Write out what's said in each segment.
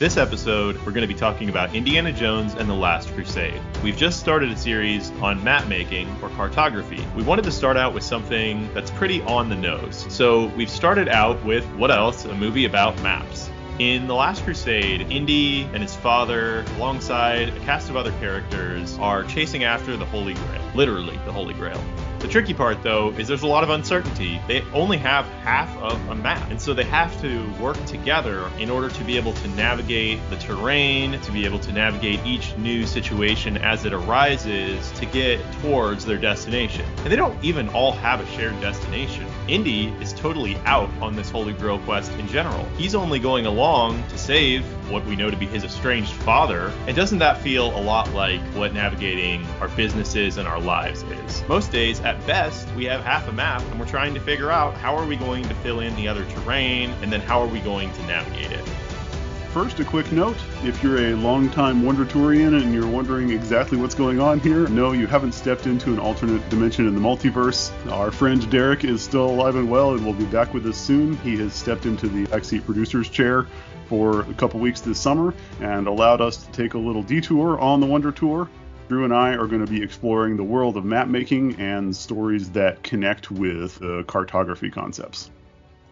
This episode, we're going to be talking about Indiana Jones and the Last Crusade. We've just started a series on map making or cartography. We wanted to start out with something that's pretty on the nose. So we've started out with what else? A movie about maps. In The Last Crusade, Indy and his father, alongside a cast of other characters, are chasing after the Holy Grail. Literally, the Holy Grail. The tricky part, though, is there's a lot of uncertainty. They only have half of a map, and so they have to work together in order to be able to navigate the terrain, to be able to navigate each new situation as it arises to get towards their destination. And they don't even all have a shared destination. Indy is totally out on this Holy Grail quest in general. He's only going along to save what we know to be his estranged father. And doesn't that feel a lot like what navigating our businesses and our lives is? Most days, at best, we have half a map and we're trying to figure out how are we going to fill in the other terrain and then how are we going to navigate it. First, a quick note if you're a longtime Wonder Tourian and you're wondering exactly what's going on here, no, you haven't stepped into an alternate dimension in the multiverse. Our friend Derek is still alive and well and will be back with us soon. He has stepped into the backseat producer's chair for a couple weeks this summer and allowed us to take a little detour on the Wonder Tour. Drew and I are going to be exploring the world of map making and stories that connect with uh, cartography concepts.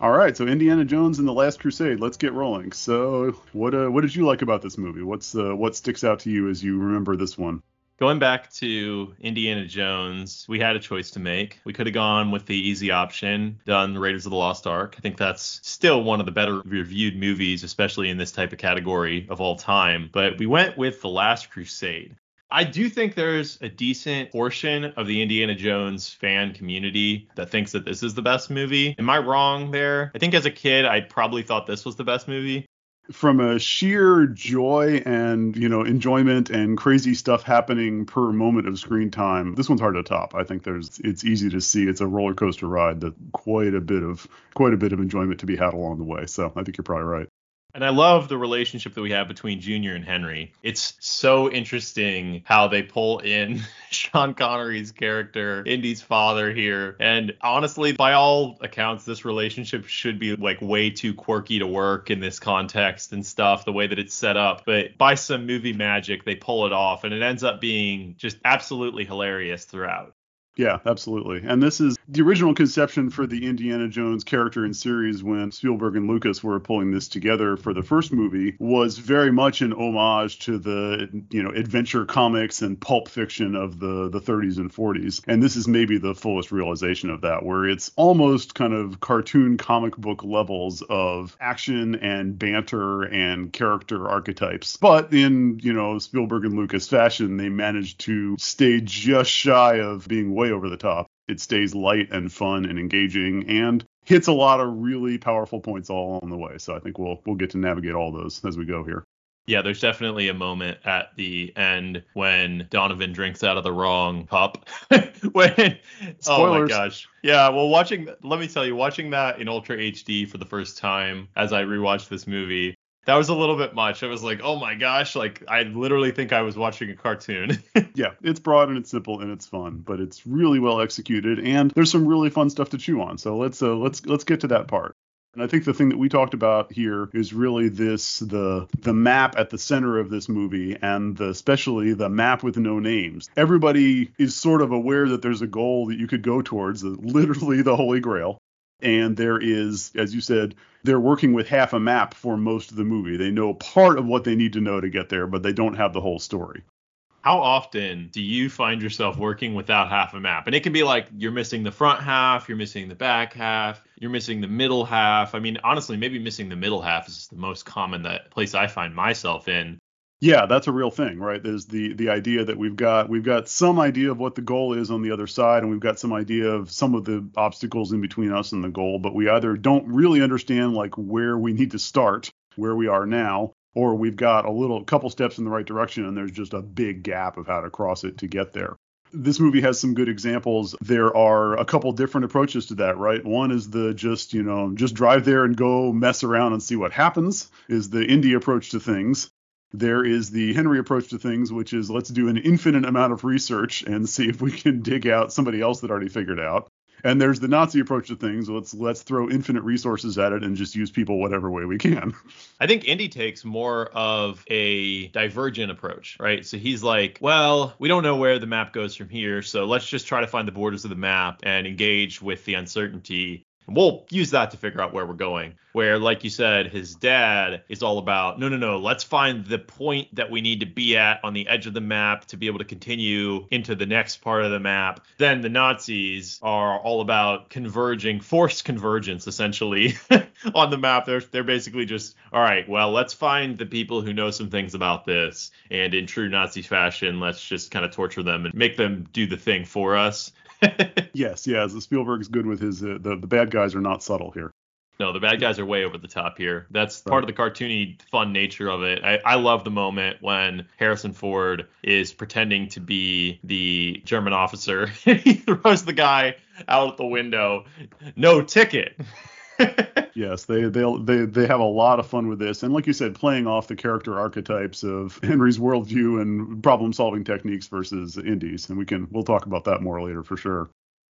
All right, so Indiana Jones and the Last Crusade. Let's get rolling. So, what uh, what did you like about this movie? What's uh, what sticks out to you as you remember this one? Going back to Indiana Jones, we had a choice to make. We could have gone with the easy option, done Raiders of the Lost Ark. I think that's still one of the better reviewed movies, especially in this type of category of all time. But we went with The Last Crusade. I do think there's a decent portion of the Indiana Jones fan community that thinks that this is the best movie. Am I wrong there? I think as a kid, I probably thought this was the best movie. From a sheer joy and you know enjoyment and crazy stuff happening per moment of screen time, this one's hard to top. I think there's it's easy to see it's a roller coaster ride that quite a bit of quite a bit of enjoyment to be had along the way. So I think you're probably right. And I love the relationship that we have between Junior and Henry. It's so interesting how they pull in Sean Connery's character, Indy's father here. And honestly, by all accounts, this relationship should be like way too quirky to work in this context and stuff, the way that it's set up. But by some movie magic, they pull it off and it ends up being just absolutely hilarious throughout. Yeah, absolutely. And this is the original conception for the Indiana Jones character and series when Spielberg and Lucas were pulling this together for the first movie was very much an homage to the, you know, adventure comics and pulp fiction of the the 30s and 40s. And this is maybe the fullest realization of that where it's almost kind of cartoon comic book levels of action and banter and character archetypes. But in, you know, Spielberg and Lucas fashion, they managed to stay just shy of being way over the top. It stays light and fun and engaging and hits a lot of really powerful points all along the way. So I think we'll we'll get to navigate all those as we go here. Yeah, there's definitely a moment at the end when Donovan drinks out of the wrong cup. when oh my gosh. Yeah, well watching let me tell you, watching that in Ultra HD for the first time as I rewatched this movie, that was a little bit much. I was like, oh my gosh, like I literally think I was watching a cartoon. Yeah, it's broad and it's simple and it's fun, but it's really well executed and there's some really fun stuff to chew on. So let's uh, let's let's get to that part. And I think the thing that we talked about here is really this the the map at the center of this movie and the, especially the map with no names. Everybody is sort of aware that there's a goal that you could go towards, literally the Holy Grail. And there is, as you said, they're working with half a map for most of the movie. They know part of what they need to know to get there, but they don't have the whole story. How often do you find yourself working without half a map? And it can be like you're missing the front half, you're missing the back half, you're missing the middle half. I mean, honestly, maybe missing the middle half is the most common that place I find myself in. Yeah, that's a real thing, right? There's the the idea that we've got we've got some idea of what the goal is on the other side, and we've got some idea of some of the obstacles in between us and the goal, but we either don't really understand like where we need to start, where we are now, or we've got a little couple steps in the right direction and there's just a big gap of how to cross it to get there. This movie has some good examples. There are a couple different approaches to that, right? One is the just, you know, just drive there and go mess around and see what happens, is the Indy approach to things. There is the Henry approach to things, which is let's do an infinite amount of research and see if we can dig out somebody else that already figured out. And there's the Nazi approach to things. Let's let's throw infinite resources at it and just use people whatever way we can. I think Indy takes more of a divergent approach, right? So he's like, well, we don't know where the map goes from here, so let's just try to find the borders of the map and engage with the uncertainty we'll use that to figure out where we're going. Where, like you said, his dad is all about no, no, no, let's find the point that we need to be at on the edge of the map to be able to continue into the next part of the map. Then the Nazis are all about converging, forced convergence, essentially, on the map. They're, they're basically just, all right, well, let's find the people who know some things about this. And in true Nazi fashion, let's just kind of torture them and make them do the thing for us. yes. The Spielberg's good with his. Uh, the the bad guys are not subtle here. No, the bad guys are way over the top here. That's part of the cartoony fun nature of it. I, I love the moment when Harrison Ford is pretending to be the German officer. he throws the guy out the window. No ticket. yes, they they they they have a lot of fun with this, and like you said, playing off the character archetypes of Henry's worldview and problem-solving techniques versus Indy's, and we can we'll talk about that more later for sure.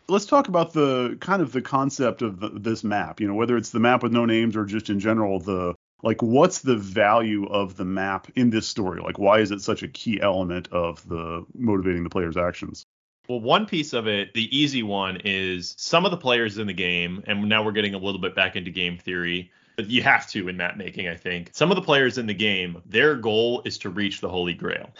Let's talk about the kind of the concept of the, this map. You know, whether it's the map with no names or just in general the like what's the value of the map in this story? Like why is it such a key element of the motivating the player's actions? Well, one piece of it, the easy one, is some of the players in the game, and now we're getting a little bit back into game theory, but you have to in map making, I think. Some of the players in the game, their goal is to reach the Holy Grail.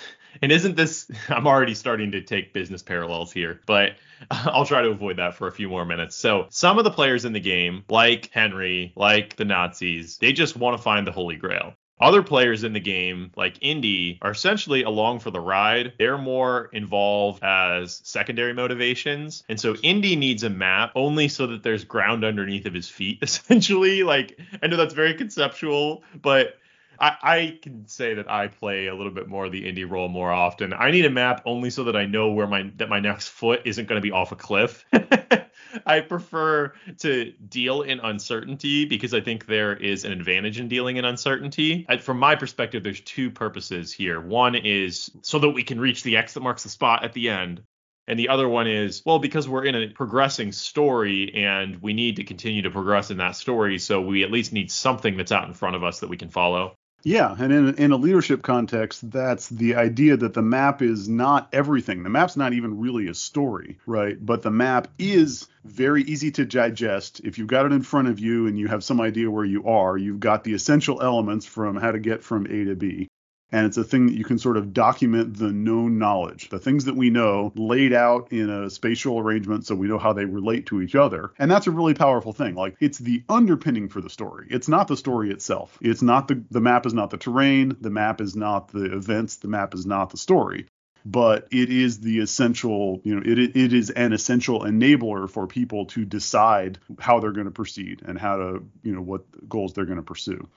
And isn't this, I'm already starting to take business parallels here, but I'll try to avoid that for a few more minutes. So, some of the players in the game, like Henry, like the Nazis, they just want to find the Holy Grail. Other players in the game, like Indy, are essentially along for the ride. They're more involved as secondary motivations. And so Indy needs a map only so that there's ground underneath of his feet, essentially. Like, I know that's very conceptual, but I, I, can say that I play a little bit more of the Indy role more often. I need a map only so that I know where my that my next foot isn't going to be off a cliff. I prefer to deal in uncertainty because I think there is an advantage in dealing in uncertainty. from my perspective, there's two purposes here. One is so that we can reach the X that marks the spot at the end. And the other one is, well, because we're in a progressing story and we need to continue to progress in that story. So we at least need something that's out in front of us that we can follow. Yeah, and in, in a leadership context, that's the idea that the map is not everything. The map's not even really a story, right? But the map is very easy to digest. If you've got it in front of you and you have some idea where you are, you've got the essential elements from how to get from A to B and it's a thing that you can sort of document the known knowledge, the things that we know laid out in a spatial arrangement so we know how they relate to each other. And that's a really powerful thing. Like it's the underpinning for the story. It's not the story itself. It's not the the map is not the terrain, the map is not the events, the map is not the story but it is the essential, you know, it, it is an essential enabler for people to decide how they're going to proceed and how to, you know, what goals they're going to pursue.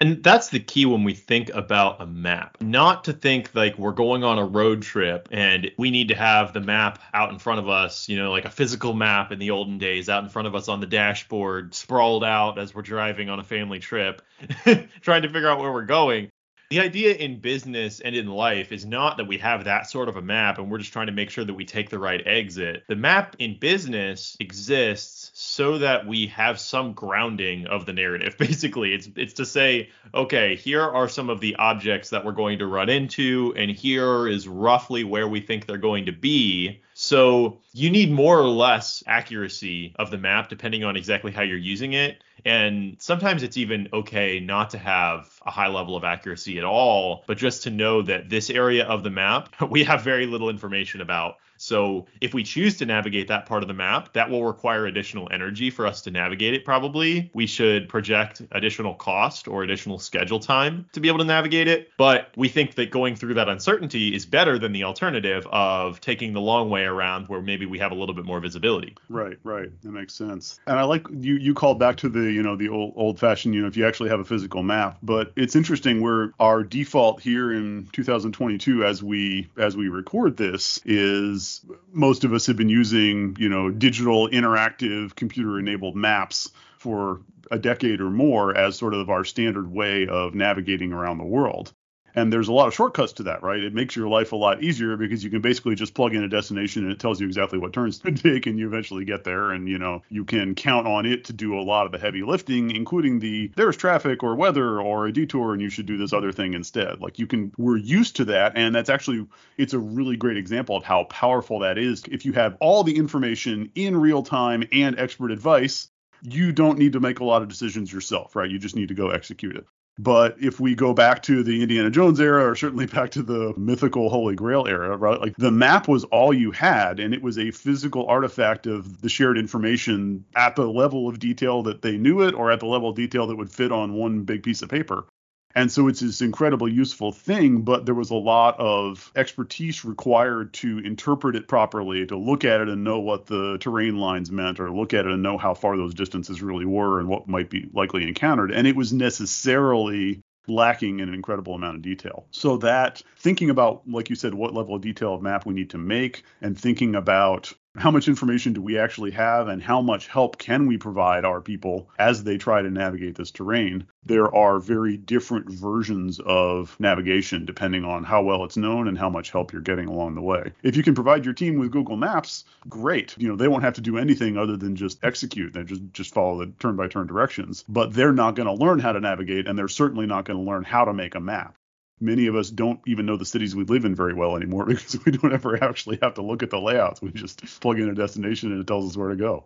And that's the key when we think about a map. Not to think like we're going on a road trip and we need to have the map out in front of us, you know, like a physical map in the olden days out in front of us on the dashboard, sprawled out as we're driving on a family trip, trying to figure out where we're going. The idea in business and in life is not that we have that sort of a map and we're just trying to make sure that we take the right exit. The map in business exists so that we have some grounding of the narrative. Basically, it's it's to say, okay, here are some of the objects that we're going to run into, and here is roughly where we think they're going to be. So you need more or less accuracy of the map depending on exactly how you're using it. And sometimes it's even okay not to have a high level of accuracy at all, but just to know that this area of the map we have very little information about So if we choose to navigate that part of the map, that will require additional energy for us to navigate it probably. We should project additional cost or additional schedule time to be able to navigate it. But we think that going through that uncertainty is better than the alternative of taking the long way around where maybe we have a little bit more visibility. Right, right. That makes sense. And I like you you called back to the, you know, the old old fashioned, you know, if you actually have a physical map. But it's interesting where our default here in 2022 as we as we record this is most of us have been using, you know, digital interactive computer enabled maps for a decade or more as sort of our standard way of navigating around the world. And there's a lot of shortcuts to that, right? It makes your life a lot easier because you can basically just plug in a destination and it tells you exactly what turns to take and you eventually get there. And, you know, you can count on it to do a lot of the heavy lifting, including the there's traffic or weather or a detour and you should do this other thing instead. Like you can, we're used to that. And that's actually, it's a really great example of how powerful that is. If you have all the information in real time and expert advice, you don't need to make a lot of decisions yourself, right? You just need to go execute it. But if we go back to the Indiana Jones era, or certainly back to the mythical Holy Grail era, right? Like the map was all you had, and it was a physical artifact of the shared information at the level of detail that they knew it, or at the level of detail that would fit on one big piece of paper. And so it's this incredibly useful thing, but there was a lot of expertise required to interpret it properly, to look at it and know what the terrain lines meant, or look at it and know how far those distances really were and what might be likely encountered. And it was necessarily lacking in an incredible amount of detail. So that thinking about, like you said, what level of detail of map we need to make and thinking about how much information do we actually have and how much help can we provide our people as they try to navigate this terrain? There are very different versions of navigation depending on how well it's known and how much help you're getting along the way. If you can provide your team with google maps great. You know they won't have to do anything other than just execute. They just just follow the turn by turn directions. But they're not going to learn how to navigate and they're certainly not going to learn how to make a map many of us don't even know the cities we live in very well anymore because we don't ever actually have to look at the layouts. We just plug in a destination and it tells us where to go.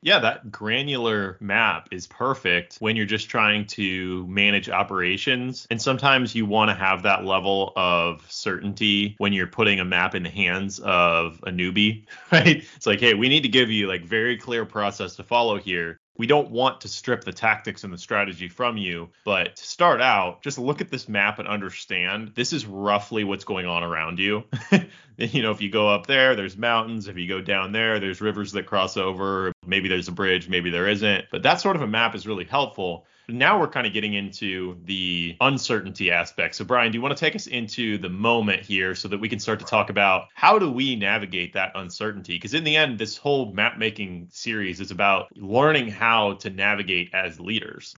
Yeah, that granular map is perfect when you're just trying to manage operations. And sometimes you want to have that level of certainty when you're putting a map in the hands of a newbie, right? It's like, hey, we need to give you like very clear process to follow here we don't want to strip the tactics and the strategy from you, but to start out, just look at this map and understand this is roughly what's going on around you. you know, if you go up there, there's mountains. If you go down there, there's rivers that cross over. Maybe there's a bridge, maybe there isn't. But that sort of a map is really helpful now we're kind of getting into the uncertainty aspect. So, Brian, do you want to take us into the moment here so that we can start to talk about how do we navigate that uncertainty? Because in the end, this whole map making series is about learning how to navigate as leaders.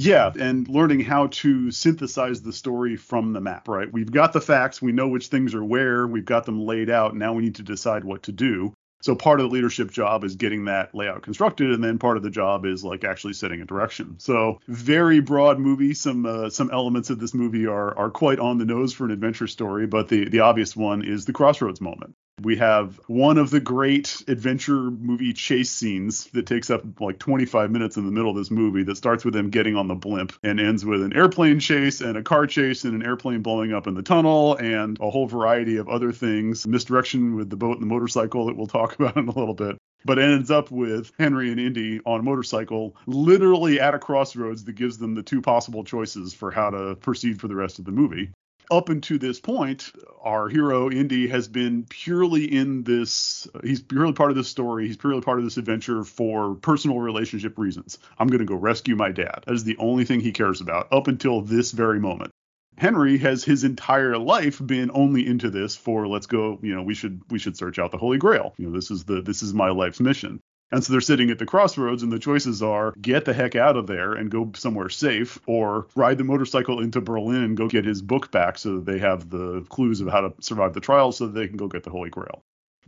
Yeah, and learning how to synthesize the story from the map, right? We've got the facts, we know which things are where, we've got them laid out. Now we need to decide what to do. So part of the leadership job is getting that layout constructed, and then part of the job is like actually setting a direction. So very broad movie. Some uh, some elements of this movie are are quite on the nose for an adventure story, but the the obvious one is the crossroads moment. We have one of the great adventure movie chase scenes that takes up like 25 minutes in the middle of this movie that starts with them getting on the blimp and ends with an airplane chase and a car chase and an airplane blowing up in the tunnel and a whole variety of other things. Misdirection with the boat and the motorcycle that we'll talk about in a little bit but ends up with Henry and Indy on a motorcycle, literally at a crossroads that gives them the two possible choices for how to proceed for the rest of the movie up until this point, our hero Indy has been purely in this. He's purely part of this story. He's purely part of this adventure for personal relationship reasons. I'm going to go rescue my dad. That is the only thing he cares about up until this very moment. Henry has his entire life been only into this for let's go, you know, we should we should search out the Holy Grail. You know, this is the this is my life's mission. And so they're sitting at the crossroads, and the choices are get the heck out of there and go somewhere safe, or ride the motorcycle into Berlin and go get his book back so that they have the clues of how to survive the trial so that they can go get the Holy Grail.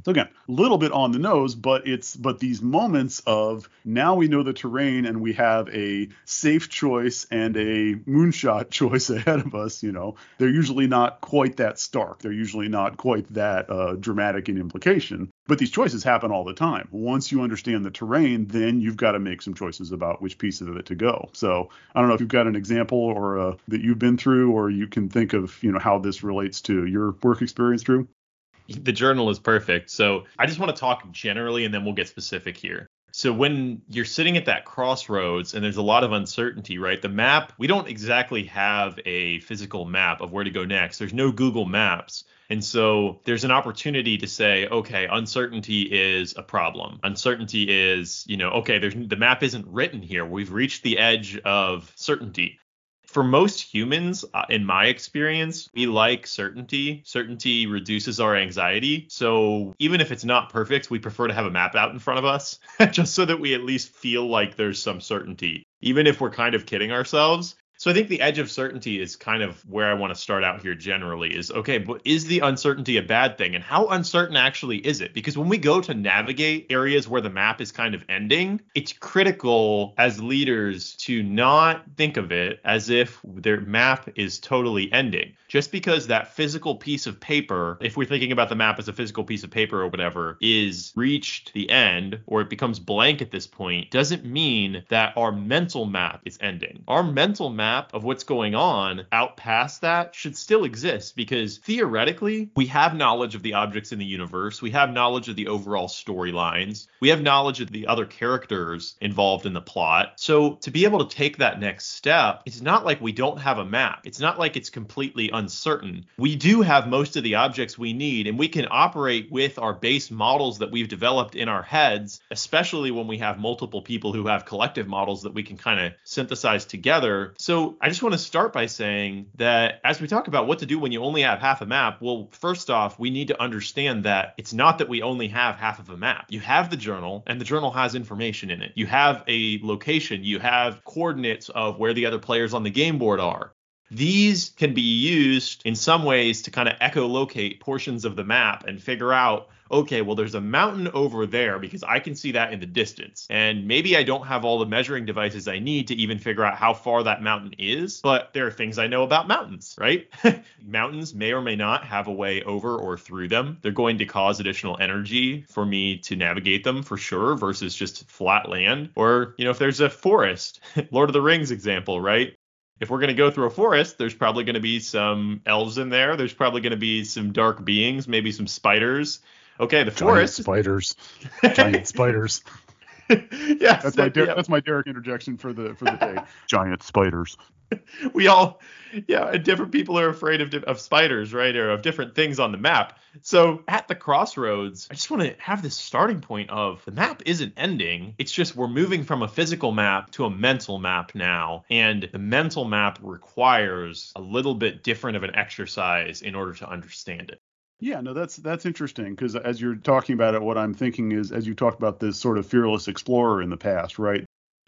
So again, a little bit on the nose, but it's but these moments of now we know the terrain and we have a safe choice and a moonshot choice ahead of us. You know, they're usually not quite that stark. They're usually not quite that uh, dramatic in implication. But these choices happen all the time. Once you understand the terrain, then you've got to make some choices about which piece of it to go. So I don't know if you've got an example or uh, that you've been through, or you can think of you know how this relates to your work experience, Drew. The journal is perfect. So I just want to talk generally and then we'll get specific here. So when you're sitting at that crossroads and there's a lot of uncertainty, right? The map, we don't exactly have a physical map of where to go next. There's no Google Maps. And so there's an opportunity to say, okay, uncertainty is a problem. Uncertainty is, you know, okay, there's the map isn't written here. We've reached the edge of certainty for most humans, uh, in my experience, we like certainty. Certainty reduces our anxiety. So even if it's not perfect, we prefer to have a map out in front of us just so that we at least feel like there's some certainty. Even if we're kind of kidding ourselves, so I think the edge of certainty is kind of where I want to start out here generally is okay, but is the uncertainty a bad thing? And how uncertain actually is it? Because when we go to navigate areas where the map is kind of ending, it's critical as leaders to not think of it as if their map is totally ending. Just because that physical piece of paper, if we're thinking about the map as a physical piece of paper or whatever, is reached the end or it becomes blank at this point, doesn't mean that our mental map is ending. Our mental map map of what's going on out past that should still exist because theoretically, we have knowledge of the objects in the universe. We have knowledge of the overall storylines. We have knowledge of the other characters involved in the plot. So to be able to take that next step, it's not like we don't have a map. It's not like it's completely uncertain. We do have most of the objects we need, and we can operate with our base models that we've developed in our heads, especially when we have multiple people who have collective models that we can kind of synthesize together. So I just want to start by saying that as we talk about what to do when you only have half a map, well, first off, we need to understand that it's not that we only have half of a map. You have the journal, and the journal has information in it. You have a location, you have coordinates of where the other players on the game board are. These can be used in some ways to kind of echolocate portions of the map and figure out okay, well, there's a mountain over there because I can see that in the distance. And maybe I don't have all the measuring devices I need to even figure out how far that mountain is, but there are things I know about mountains, right? mountains may or may not have a way over or through them. They're going to cause additional energy for me to navigate them for sure versus just flat land. Or, you know, if there's a forest, Lord of the Rings example, right? If we're going to go through a forest, there's probably going to be some elves in there. There's probably going to be some dark beings, maybe some spiders. Okay, the Giant forest. spiders. Giant spiders. yeah, That's my Der- that's my Derek interjection for the for the day. Giant spiders. we all yeah different people are afraid of, of spiders right or of different things on the map so at the crossroads i just want to have this starting point of the map isn't ending it's just we're moving from a physical map to a mental map now and the mental map requires a little bit different of an exercise in order to understand it Yeah, no, that's that's interesting because as you're talking about it, what I'm thinking is as you talked about this sort of fearless explorer in the past, right?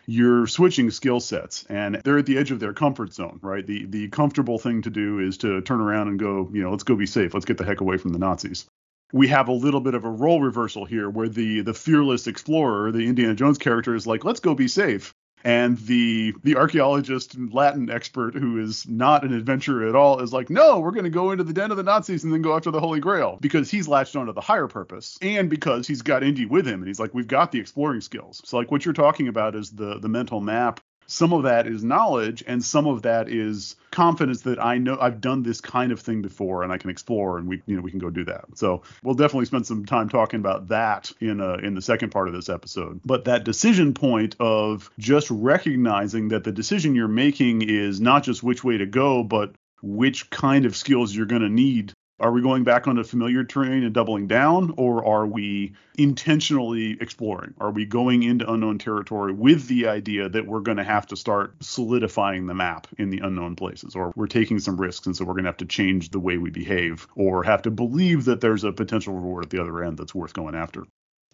You're switching skill sets and they're at the edge of their comfort zone, right? The the comfortable thing to do is to turn around and go, you know, let's go be safe. Let's get the heck away from the Nazis. We have a little bit of a role reversal here where the the fearless explorer, the Indiana Jones character is like, let's go be safe and the the archaeologist and Latin expert who is not an adventurer at all is like, no, we're going to go into the den of the Nazis and then go after the Holy Grail because he's latched onto the higher purpose and because he's got Indy with him and he's like, we've got the exploring skills. So like what you're talking about is the the mental map some of that is knowledge and some of that is confidence that I know I've done this kind of thing before and I can explore and we you know we can go do that. So we'll definitely spend some time talking about that in uh, in the second part of this episode. But that decision point of just recognizing that the decision you're making is not just which way to go but which kind of skills you're going to need are we going back on a familiar terrain and doubling down, or are we intentionally exploring? Are we going into unknown territory with the idea that we're going to have to start solidifying the map in the unknown places, or we're taking some risks and so we're going to have to change the way we behave, or have to believe that there's a potential reward at the other end that's worth going after?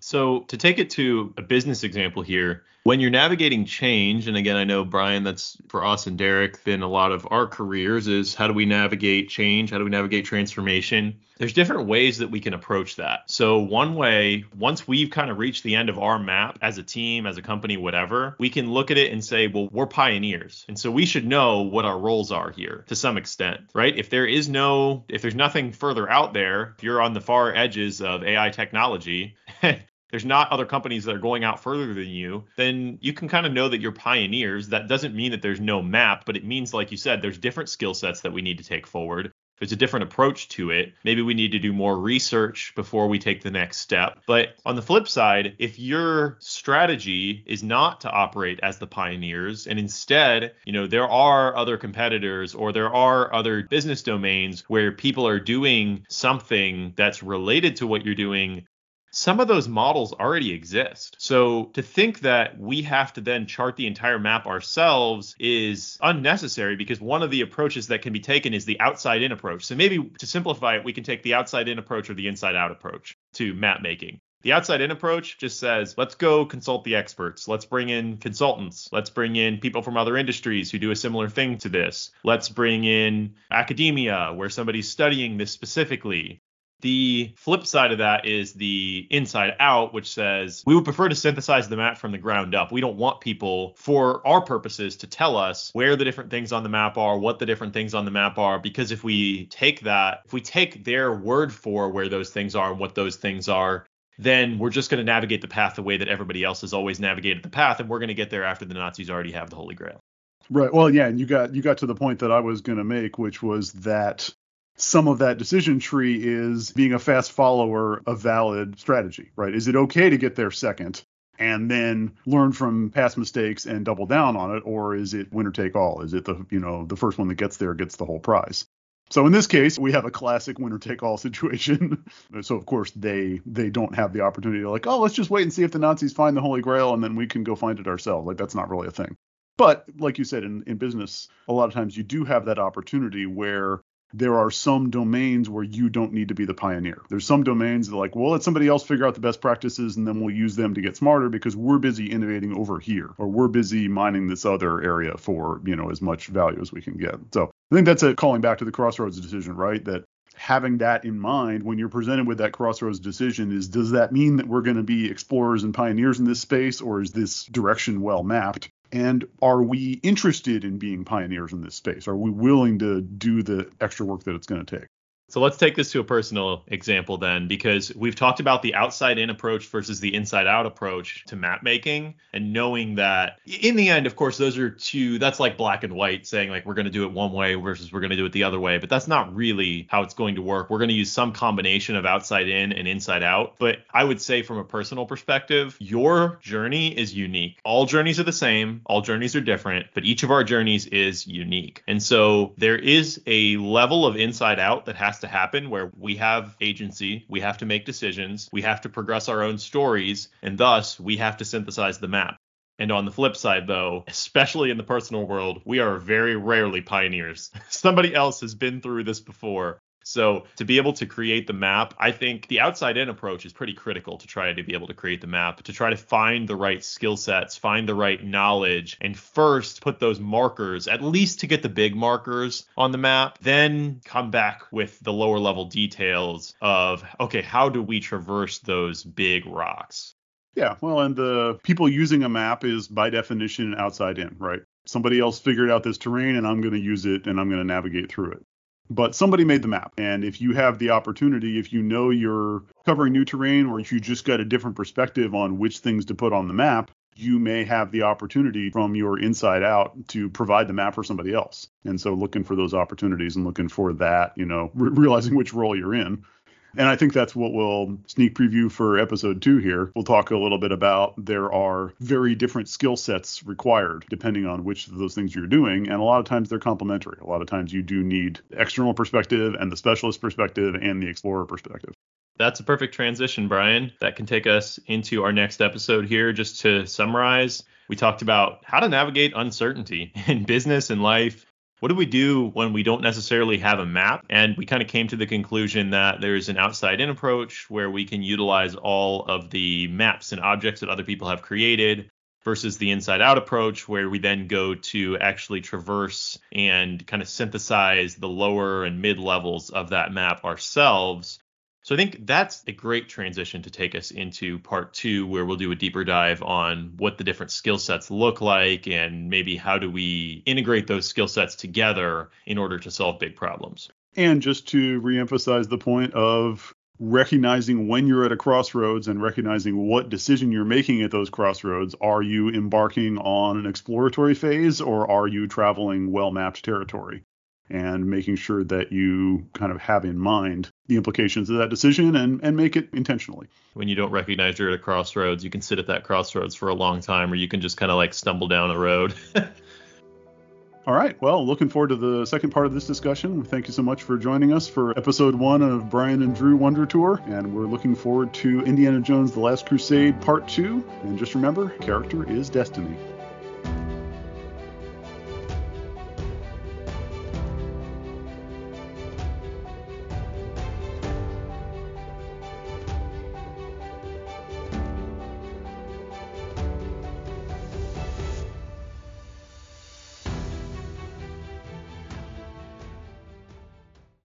So, to take it to a business example here, when you're navigating change, and again, I know, Brian, that's for us and Derek, been a lot of our careers is how do we navigate change? How do we navigate transformation? There's different ways that we can approach that. So, one way, once we've kind of reached the end of our map as a team, as a company, whatever, we can look at it and say, well, we're pioneers. And so we should know what our roles are here to some extent, right? If there is no, if there's nothing further out there, if you're on the far edges of AI technology, there's not other companies that are going out further than you, then you can kind of know that you're pioneers. That doesn't mean that there's no map, but it means, like you said, there's different skill sets that we need to take forward. There's a different approach to it. Maybe we need to do more research before we take the next step. But on the flip side, if your strategy is not to operate as the pioneers and instead, you know, there are other competitors or there are other business domains where people are doing something that's related to what you're doing, some of those models already exist. So to think that we have to then chart the entire map ourselves is unnecessary because one of the approaches that can be taken is the outside in approach. So maybe to simplify it, we can take the outside in approach or the inside out approach to map making. The outside in approach just says, let's go consult the experts. Let's bring in consultants. Let's bring in people from other industries who do a similar thing to this. Let's bring in academia where somebody's studying this specifically. The flip side of that is the inside out, which says we would prefer to synthesize the map from the ground up. We don't want people, for our purposes, to tell us where the different things on the map are, what the different things on the map are, because if we take that, if we take their word for where those things are and what those things are, then we're just going to navigate the path the way that everybody else has always navigated the path, and we're going to get there after the Nazis already have the Holy Grail. Right. Well, yeah, and you got you got to the point that I was going to make, which was that some of that decision tree is being a fast follower a valid strategy, right? Is it okay to get there second and then learn from past mistakes and double down on it, or is it winner take all? Is it the you know the first one that gets there gets the whole prize? So in this case, we have a classic winner take all situation. so of course they they don't have the opportunity to like, oh, let's just wait and see if the Nazis find the Holy Grail and then we can go find it ourselves. Like that's not really a thing. But like you said, in, in business, a lot of times you do have that opportunity where there are some domains where you don't need to be the pioneer. There's some domains that like, well, let somebody else figure out the best practices and then we'll use them to get smarter because we're busy innovating over here or we're busy mining this other area for, you know, as much value as we can get. So I think that's a calling back to the crossroads decision, right? That having that in mind when you're presented with that crossroads decision is does that mean that we're going to be explorers and pioneers in this space or is this direction well mapped and are we interested in being pioneers in this space? Are we willing to do the extra work that it's going to take? So let's take this to a personal example then, because we've talked about the outside in approach versus the inside out approach to map making, and knowing that in the end, of course, those are two, that's like black and white, saying like we're going to do it one way versus we're going to do it the other way. But that's not really how it's going to work. We're going to use some combination of outside in and inside out. But I would say, from a personal perspective, your journey is unique. All journeys are the same, all journeys are different, but each of our journeys is unique. And so there is a level of inside out that has to happen where we have agency, we have to make decisions, we have to progress our own stories, and thus we have to synthesize the map. And on the flip side, though, especially in the personal world, we are very rarely pioneers. Somebody else has been through this before. So to be able to create the map, I think the outside in approach is pretty critical to try to be able to create the map, to try to find the right skill sets, find the right knowledge, and first put those markers, at least to get the big markers on the map, then come back with the lower level details of, okay, how do we traverse those big rocks? Yeah, well, and the people using a map is by definition outside in, right? Somebody else figured out this terrain and I'm going to use it and I'm going to navigate through it but somebody made the map. And if you have the opportunity, if you know you're covering new terrain or if you just got a different perspective on which things to put on the map, you may have the opportunity from your inside out to provide the map for somebody else. And so looking for those opportunities and looking for that, you know, re- realizing which role you're in and I think that's what we'll sneak preview for episode two here. We'll talk a little bit about there are very different skill sets required depending on which of those things you're doing. And a lot of times they're complementary. A lot of times you do need external perspective and the specialist perspective and the explorer perspective. That's a perfect transition, Brian. That can take us into our next episode here. Just to summarize, we talked about how to navigate uncertainty in business and life, what do we do when we don't necessarily have a map? And we kind of came to the conclusion that there's an outside in approach where we can utilize all of the maps and objects that other people have created versus the inside out approach where we then go to actually traverse and kind of synthesize the lower and mid levels of that map ourselves so I think that's a great transition to take us into part two, where we'll do a deeper dive on what the different skill sets look like and maybe how do we integrate those skill sets together in order to solve big problems. And just to reemphasize the point of recognizing when you're at a crossroads and recognizing what decision you're making at those crossroads. Are you embarking on an exploratory phase or are you traveling well mapped territory? and making sure that you kind of have in mind the implications of that decision and, and make it intentionally. When you don't recognize you're at a crossroads, you can sit at that crossroads for a long time, or you can just kind of like stumble down a road. All right. Well, looking forward to the second part of this discussion. Thank you so much for joining us for episode one of Brian and Drew Wonder Tour. And we're looking forward to Indiana Jones The Last Crusade Part 2. And just remember, character is destiny.